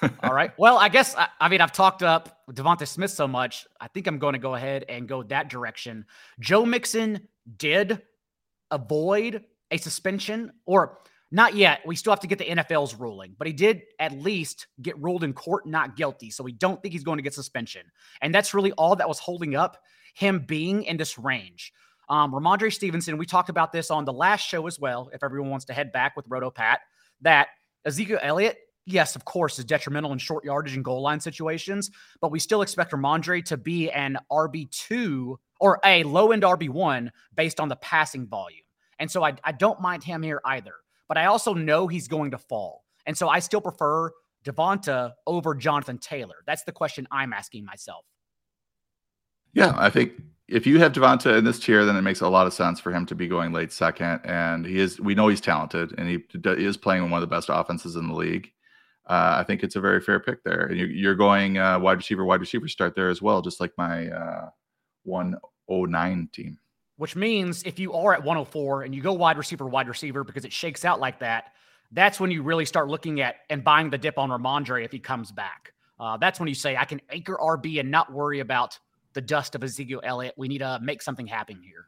A: All right. Well, I guess I, I, mean I've talked up DeVonta Smith so much. I think I'm going to go ahead and go that direction. Joe Mixon did avoid a suspension, or not yet. We still have to get the NFL's ruling, but he did at least get ruled in court not guilty. So we don't think he's going to get suspension. And that's really all that was holding up him being in this range. Um, Rhamondre Stevenson, we talked about this on the last show as well. If everyone wants to head back with Roto Pat, that Ezekiel Elliott, yes, of course, is detrimental in short yardage and goal line situations, but we still expect Rhamondre to be an RB2 or a low end RB1 based on the passing volume. And so I, I don't mind him here either but I also know he's going to fall. And so I still prefer DeVonta over Jonathan Taylor. That's the question I'm asking myself.
B: Yeah, I think if you have DeVonta in this tier, then it makes a lot of sense for him to be going late second. And he is, we know he's talented and he is playing in one of the best offenses in the league. Uh, I think it's a very fair pick there. And you're, you're going uh, wide receiver, wide receiver start there as well, just like my uh, 109 team
A: which means if you are at 104 and you go wide receiver, wide receiver because it shakes out like that, that's when you really start looking at and buying the dip on Rhamondre if he comes back. Uh, that's when you say, I can anchor RB and not worry about the dust of Ezekiel Elliott. We need to make something happen here.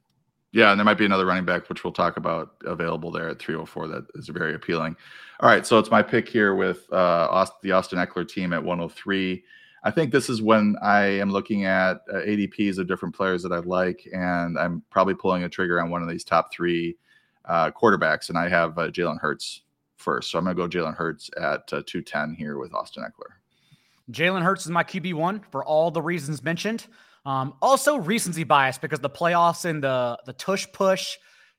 B: Yeah, and there might be another running back, which we'll talk about, available there at 304 that is very appealing. All right, so it's my pick here with uh, the Austin Ekeler team at 103. I think this is when I am looking at uh, ADPs of different players that I like, and I'm probably pulling a trigger on one of these top three uh, quarterbacks. And I have uh, Jalen Hurts first, so I'm going to go Jalen Hurts at uh, 210 here with Austin Ekeler.
A: Jalen Hurts is my QB one for all the reasons mentioned. Um, also recency bias because the playoffs and the the tush push,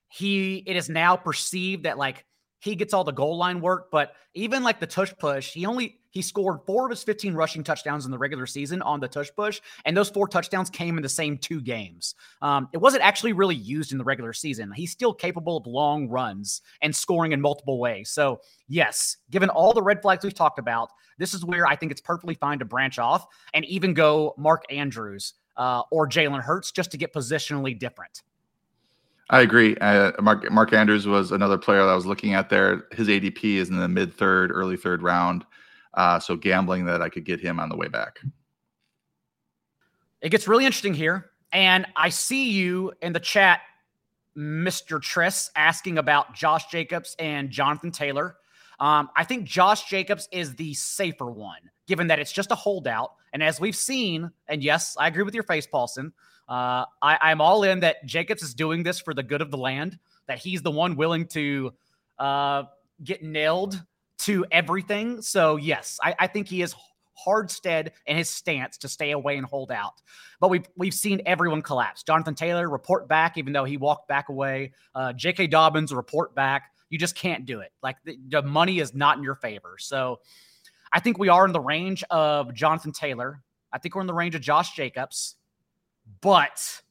A: he it is now perceived that like he gets all the goal line work, but even like the tush push, he only he scored four of his 15 rushing touchdowns in the regular season on the tush push, and those four touchdowns came in the same two games. Um, it wasn't actually really used in the regular season. He's still capable of long runs and scoring in multiple ways. So, yes, given all the red flags we've talked about, this is where I think it's perfectly fine to branch off and even go Mark Andrews uh, or Jalen Hurts just to get positionally different.
B: I agree. Uh, Mark Mark Andrews was another player that I was looking at there. His ADP is in the mid third, early third round. Uh, so gambling that I could get him on the way back.
A: It gets really interesting here. And I see you in the chat, Mr. Triss, asking about Josh Jacobs and Jonathan Taylor. Um, I think Josh Jacobs is the safer one, given that it's just a holdout. And as we've seen, and yes, I agree with your face, Paulsen. Uh, I, I'm all in that Jacobs is doing this for the good of the land, that he's the one willing to uh, get nailed to everything. So, yes, I, I think he is hardstead in his stance to stay away and hold out. But we've we've seen everyone collapse. Jonathan Taylor report back, even though he walked back away. Uh, J.K. Dobbins report back. You just can't do it. Like the, the money is not in your favor. So I think we are in the range of Jonathan Taylor. I think we're in the range of Josh Jacobs but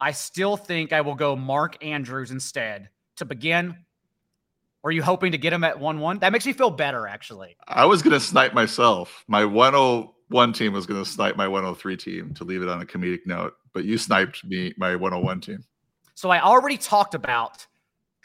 A: I still think I will go Mark Andrews instead to begin. Are you hoping to get him at 1 1? That makes me feel better, actually.
B: I was going to snipe myself. My 101 team was going to snipe my 103 team to leave it on a comedic note, but you sniped me, my 101 team.
A: So I already talked about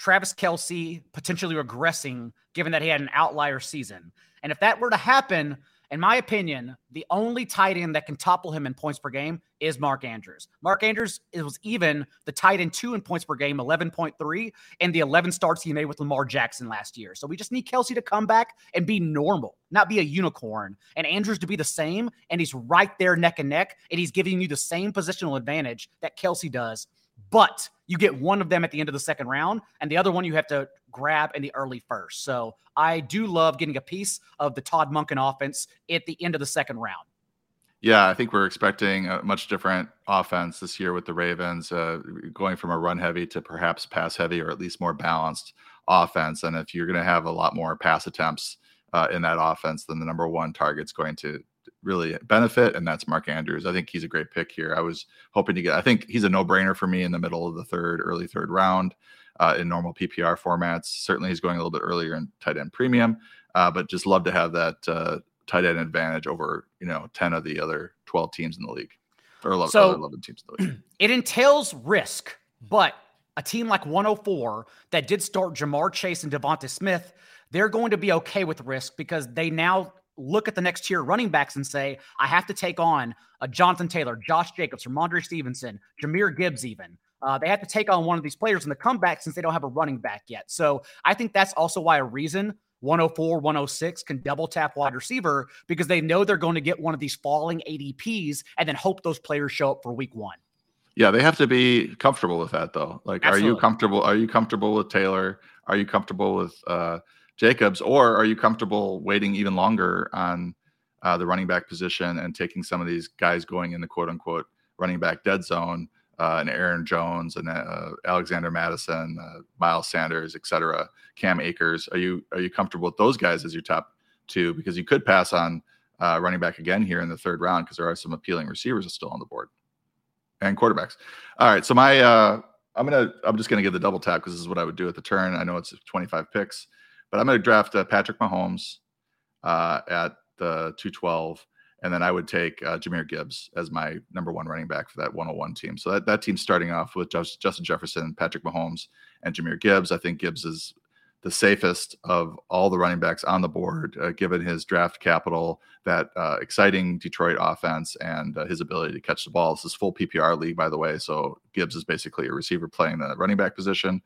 A: Travis Kelce potentially regressing given that he had an outlier season. And if that were to happen, in my opinion, the only tight end that can topple him in points per game is Mark Andrews. Mark Andrews was even the tight end two in points per game, 11.3, and the 11 starts he made with Lamar Jackson last year. So we just need Kelce to come back and be normal, not be a unicorn, and Andrews to be the same. And he's right there neck and neck, and he's giving you the same positional advantage that Kelsey does but you get one of them at the end of the second round, and the other one you have to grab in the early first. So I do love getting a piece of the Todd Monken offense at the end of the second round.
B: Yeah, I think we're expecting a much different offense this year with the Ravens, uh, going from a run heavy to perhaps pass heavy or at least more balanced offense. And if you're going to have a lot more pass attempts uh, in that offense, then the number one target's going to really benefit, and that's Mark Andrews. I think he's a great pick here. I was hoping to get. I think he's a no-brainer for me in the middle of the third, early third round uh, in normal PPR formats. Certainly, he's going a little bit earlier in tight end premium, uh, but just love to have that uh, tight end advantage over you know ten of the other twelve teams in the league or 11,
A: So-
B: 11 teams in the league.
A: It entails risk, but a team like 104 that did start Ja'Marr Chase and DeVonta Smith, they're going to be okay with risk because they now look at the next tier running backs and say, I have to take on a Jonathan Taylor, Josh Jacobs, Rhamondre Stevenson, Jahmyr Gibbs, even. Uh, they have to take on one of these players in the comeback since they don't have a running back yet. So I think that's also why a reason 104, 106 can double tap wide receiver because they know they're going to get one of these falling ADPs and then hope those players show up for week one.
B: Yeah, they have to be comfortable with that though. Like, are you comfortable? Are you comfortable with Taylor? Are you comfortable with uh, Jacobs, or are you comfortable waiting even longer on uh, the running back position and taking some of these guys going in the quote unquote running back dead zone, uh, and Aaron Jones and uh, Alexander Mattison, uh, Miles Sanders, et cetera, Cam Akers? Are you are you comfortable with those guys as your top two? Because you could pass on uh, running back again here in the third round because there are some appealing receivers still on the board and quarterbacks. All right, so my uh I'm gonna I'm just gonna give the double tap because this is what I would do at the turn. I know it's 25 picks, but I'm gonna draft uh, Patrick Mahomes uh, at the 212, and then I would take uh, Jahmyr Gibbs as my number one running back for that 101 team. So that that team's starting off with Jus- Justin Jefferson, Patrick Mahomes, and Jahmyr Gibbs. I think Gibbs is the safest of all the running backs on the board, uh, given his draft capital, that uh, exciting Detroit offense, and uh, his ability to catch the ball. This is full PPR league, by the way. So Gibbs is basically a receiver playing the running back position.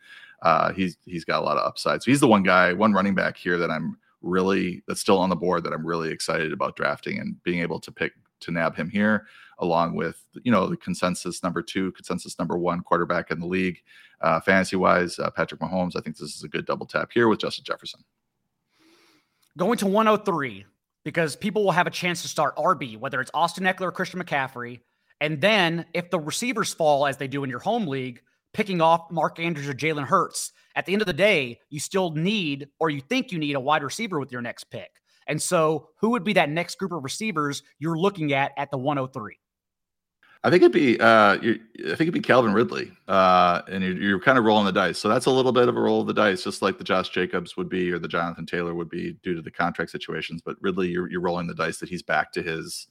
B: Uh, he's he's got a lot of upside. So he's the one guy, one running back here that I'm really that's still on the board that I'm really excited about drafting and being able to pick to nab him here, along with you know the consensus number two, consensus number one quarterback in the league, uh, fantasy wise, uh, Patrick Mahomes. I think this is a good double tap here with Justin Jefferson.
A: Going to 103 because people will have a chance to start RB, whether it's Austin Ekeler or Christian McCaffrey. And then if the receivers fall as they do in your home league, picking off Mark Andrews or Jalen Hurts, at the end of the day, you still need or you think you need a wide receiver with your next pick. And so, who would be that next group of receivers you're looking at at the 103?
B: I think it'd be uh, I think it'd be Calvin Ridley, uh, and you're, you're kind of rolling the dice. So that's a little bit of a roll of the dice, just like the Josh Jacobs would be or the Jonathan Taylor would be due to the contract situations. But Ridley, you're, you're rolling the dice that he's back to his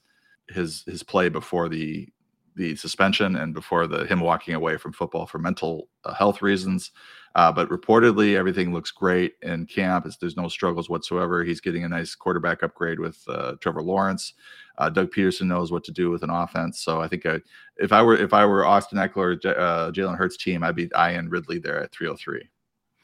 B: his his play before the the suspension and before the him walking away from football for mental uh, health reasons. Uh, but reportedly, everything looks great in camp. It's, there's no struggles whatsoever. He's getting a nice quarterback upgrade with uh, Trevor Lawrence. Uh, Doug Pederson knows what to do with an offense. So I think I, if I were if I were Austin Ekeler, J- uh, Jalen Hurts team, I'd be eyeing Ridley there at 303.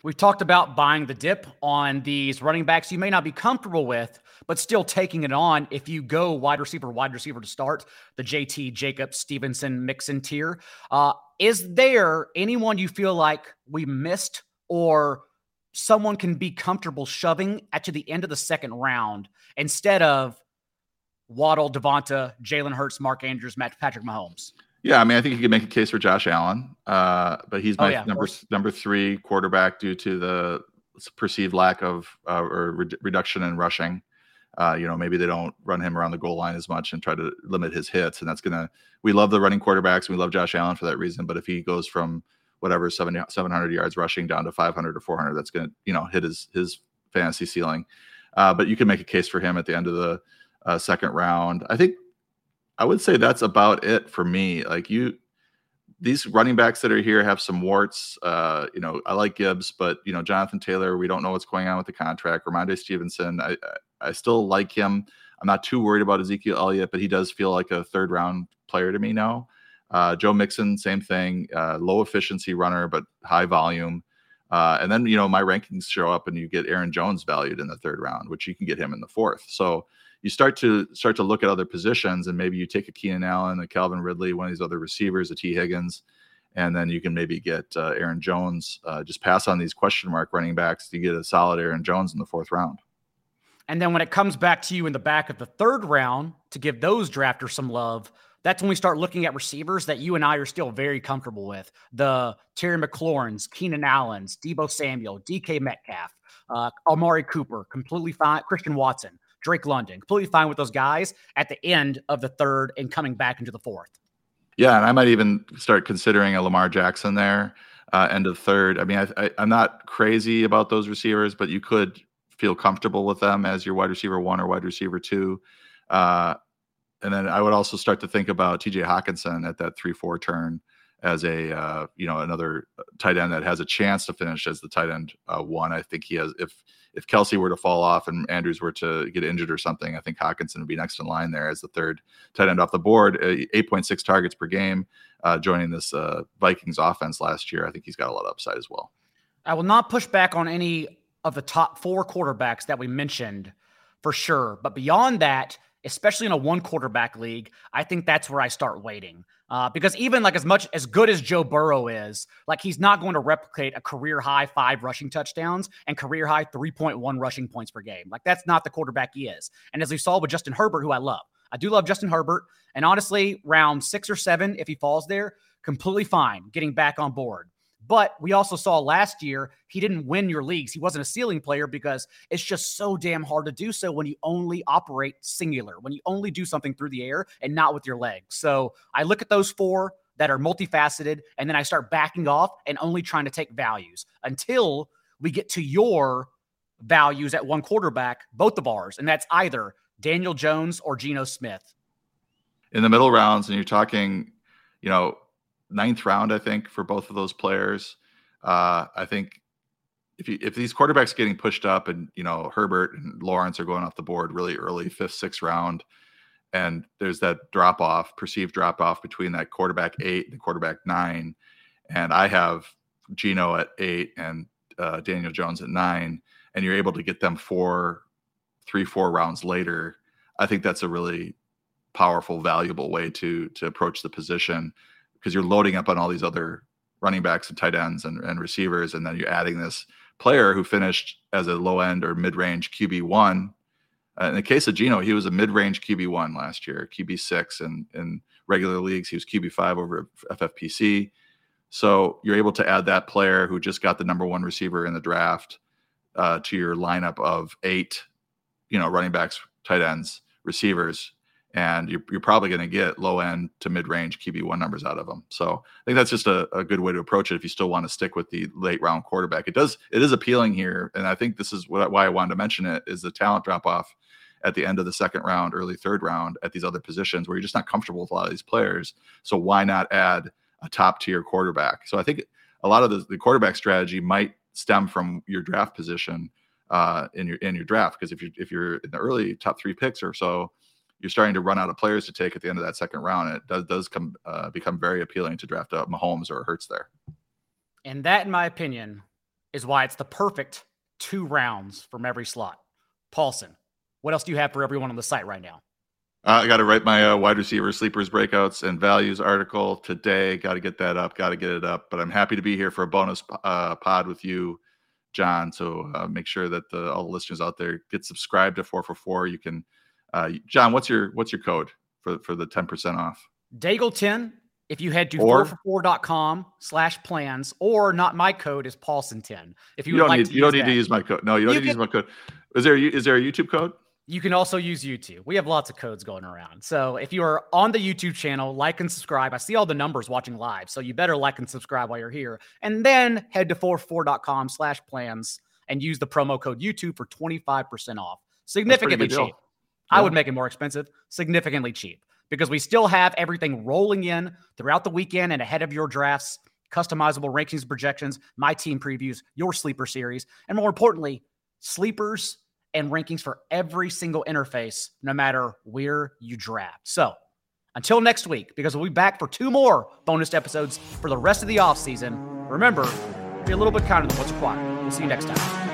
A: We've talked about buying the dip on these running backs you may not be comfortable with, but still taking it on if you go wide receiver, wide receiver to start the JT, Jacob, Stevenson, Mixon tier. Uh, is there anyone you feel like we missed or someone can be comfortable shoving at to the end of the second round instead of Waddle, DeVonta, Jalen Hurts, Mark Andrews, Matt, Patrick Mahomes?
B: Yeah, I mean, I think you could make a case for Josh Allen, uh, but he's
A: Oh,
B: my
A: yeah,
B: number number three quarterback due to the perceived lack of uh, or re- reduction in rushing. Uh, you know, maybe they don't run him around the goal line as much and try to limit his hits, and that's gonna. We love the running quarterbacks, and we love Josh Allen for that reason. But if he goes from whatever 70, 700 yards rushing down to 500 or 400, that's gonna you know hit his his fantasy ceiling. Uh, but you can make a case for him at the end of the uh, second round. I think I would say that's about it for me. Like you, these running backs that are here have some warts. Uh, you know, I like Gibbs, but you know, Jonathan Taylor, we don't know what's going on with the contract. Rhamondre Stevenson, I, I still like him. I'm not too worried about Ezekiel Elliott, but he does feel like a third round player to me now. Uh, Joe Mixon, same thing. Uh, low efficiency runner, but high volume. Uh, and then you know my rankings show up, and you get Aaron Jones valued in the third round, which you can get him in the fourth. So you start to start to look at other positions, and maybe you take a Keenan Allen, a Calvin Ridley, one of these other receivers, a Tee Higgins, and then you can maybe get uh, Aaron Jones. Uh, just pass on these question mark running backs to get a solid Aaron Jones in the fourth round.
A: And then when it comes back to you in the back of the third round to give those drafters some love, that's when we start looking at receivers that you and I are still very comfortable with. The Terry McLaurin's, Keenan Allen's, Deebo Samuel, DK Metcalf, uh, Amari Cooper, completely fine. Christian Watson, Drake London, completely fine with those guys at the end of the third and coming back into the fourth.
B: Yeah, and I might even start considering a Lamar Jackson there, uh, end of third. I mean, I, I, I'm not crazy about those receivers, but you could feel comfortable with them as your wide receiver one or wide receiver two. Uh, and then I would also start to think about TJ Hockenson at that three four turn as a uh, you know another tight end that has a chance to finish as the tight end uh, one. I think he has if if Kelce were to fall off and Andrews were to get injured or something, I think Hockenson would be next in line there as the third tight end off the board. Uh, 8.6 targets per game, uh, joining this uh, Vikings offense last year. I think he's got a lot of upside as well.
A: I will not push back on any of the top four quarterbacks that we mentioned for sure. But beyond that, especially in a one quarterback league, I think that's where I start waiting. Uh, because even like as much as good as Joe Burrow is, like he's not going to replicate a career high five rushing touchdowns and career high 3.1 rushing points per game. Like that's not the quarterback he is. And as we saw with Justin Herbert, who I love, I do love Justin Herbert. And honestly, round six or seven, if he falls there, completely fine getting back on board. But we also saw last year he didn't win your leagues. He wasn't a ceiling player because it's just so damn hard to do so when you only operate singular, when you only do something through the air and not with your legs. So I look at those four that are multifaceted and then I start backing off and only trying to take values until we get to your values at one quarterback, both the bars, and that's either Daniel Jones or Geno Smith.
B: In the middle rounds, and you're talking, you know, ninth round, I think, for both of those players. Uh, I think if you, if these quarterbacks getting pushed up, and you know Herbert and Lawrence are going off the board really early, fifth, sixth round, and there's that drop off, perceived drop off between that quarterback eight and quarterback nine, and I have Geno at eight and uh, Daniel Jones at nine, and you're able to get them four, three, four rounds later. I think that's a really powerful, valuable way to to approach the position because you're loading up on all these other running backs and tight ends and, and receivers, and then you're adding this player who finished as a low end or mid range QB one. Uh, in the case of Geno, he was a mid range QB one last year, QB six, and in regular leagues he was QB five over FFPC. So you're able to add that player who just got the number one receiver in the draft uh, to your lineup of eight, you know, running backs, tight ends, receivers, and you're, you're probably going to get low end to mid range QB1 numbers out of them. So I think that's just a, a good way to approach it if you still want to stick with the late round quarterback. It does, it is appealing here. And I think this is what, why I wanted to mention it is the talent drop off at the end of the second round, early third round at these other positions where you're just not comfortable with a lot of these players. So why not add a top tier quarterback? So I think a lot of the, the quarterback strategy might stem from your draft position uh, in your in your draft because if you're if you're in the early top three picks or so, you're starting to run out of players to take at the end of that second round. And it does does come uh, become very appealing to draft up Mahomes or Hurts there.
A: And that, in my opinion, is why it's the perfect two rounds from every slot. Paulsen, what else do you have for everyone on the site right now?
B: Uh, I got to write my uh, wide receiver sleepers, breakouts, and values article today. Got to get that up. Got to get it up. But I'm happy to be here for a bonus uh, pod with you, John. So uh, make sure that the, all the listeners out there get subscribed to four for four. You can uh, John, what's your what's your code for for the ten percent off?
A: Daigle ten. If you head to 4for4.com slash plans, or not my code is Paulsen 10. If you,
B: you don't
A: like
B: need you don't need that. to use my code. No, you don't you need can, to use my code. Is there is there a YouTube code?
A: You can also use YouTube. We have lots of codes going around. So if you are on the YouTube channel, like and subscribe. I see all the numbers watching live. So you better like and subscribe while you're here. And then head to 4for4.com slash plans and use the promo code YouTube for 25% off. Significantly cheap. I would make it more expensive, significantly cheap, because we still have everything rolling in throughout the weekend and ahead of your drafts, customizable rankings, projections, my team previews, your sleeper series, and more importantly, sleepers and rankings for every single interface, no matter where you draft. So until next week, because we'll be back for two more bonus episodes for the rest of the offseason, remember, be a little bit kinder than what's required. We'll see you next time.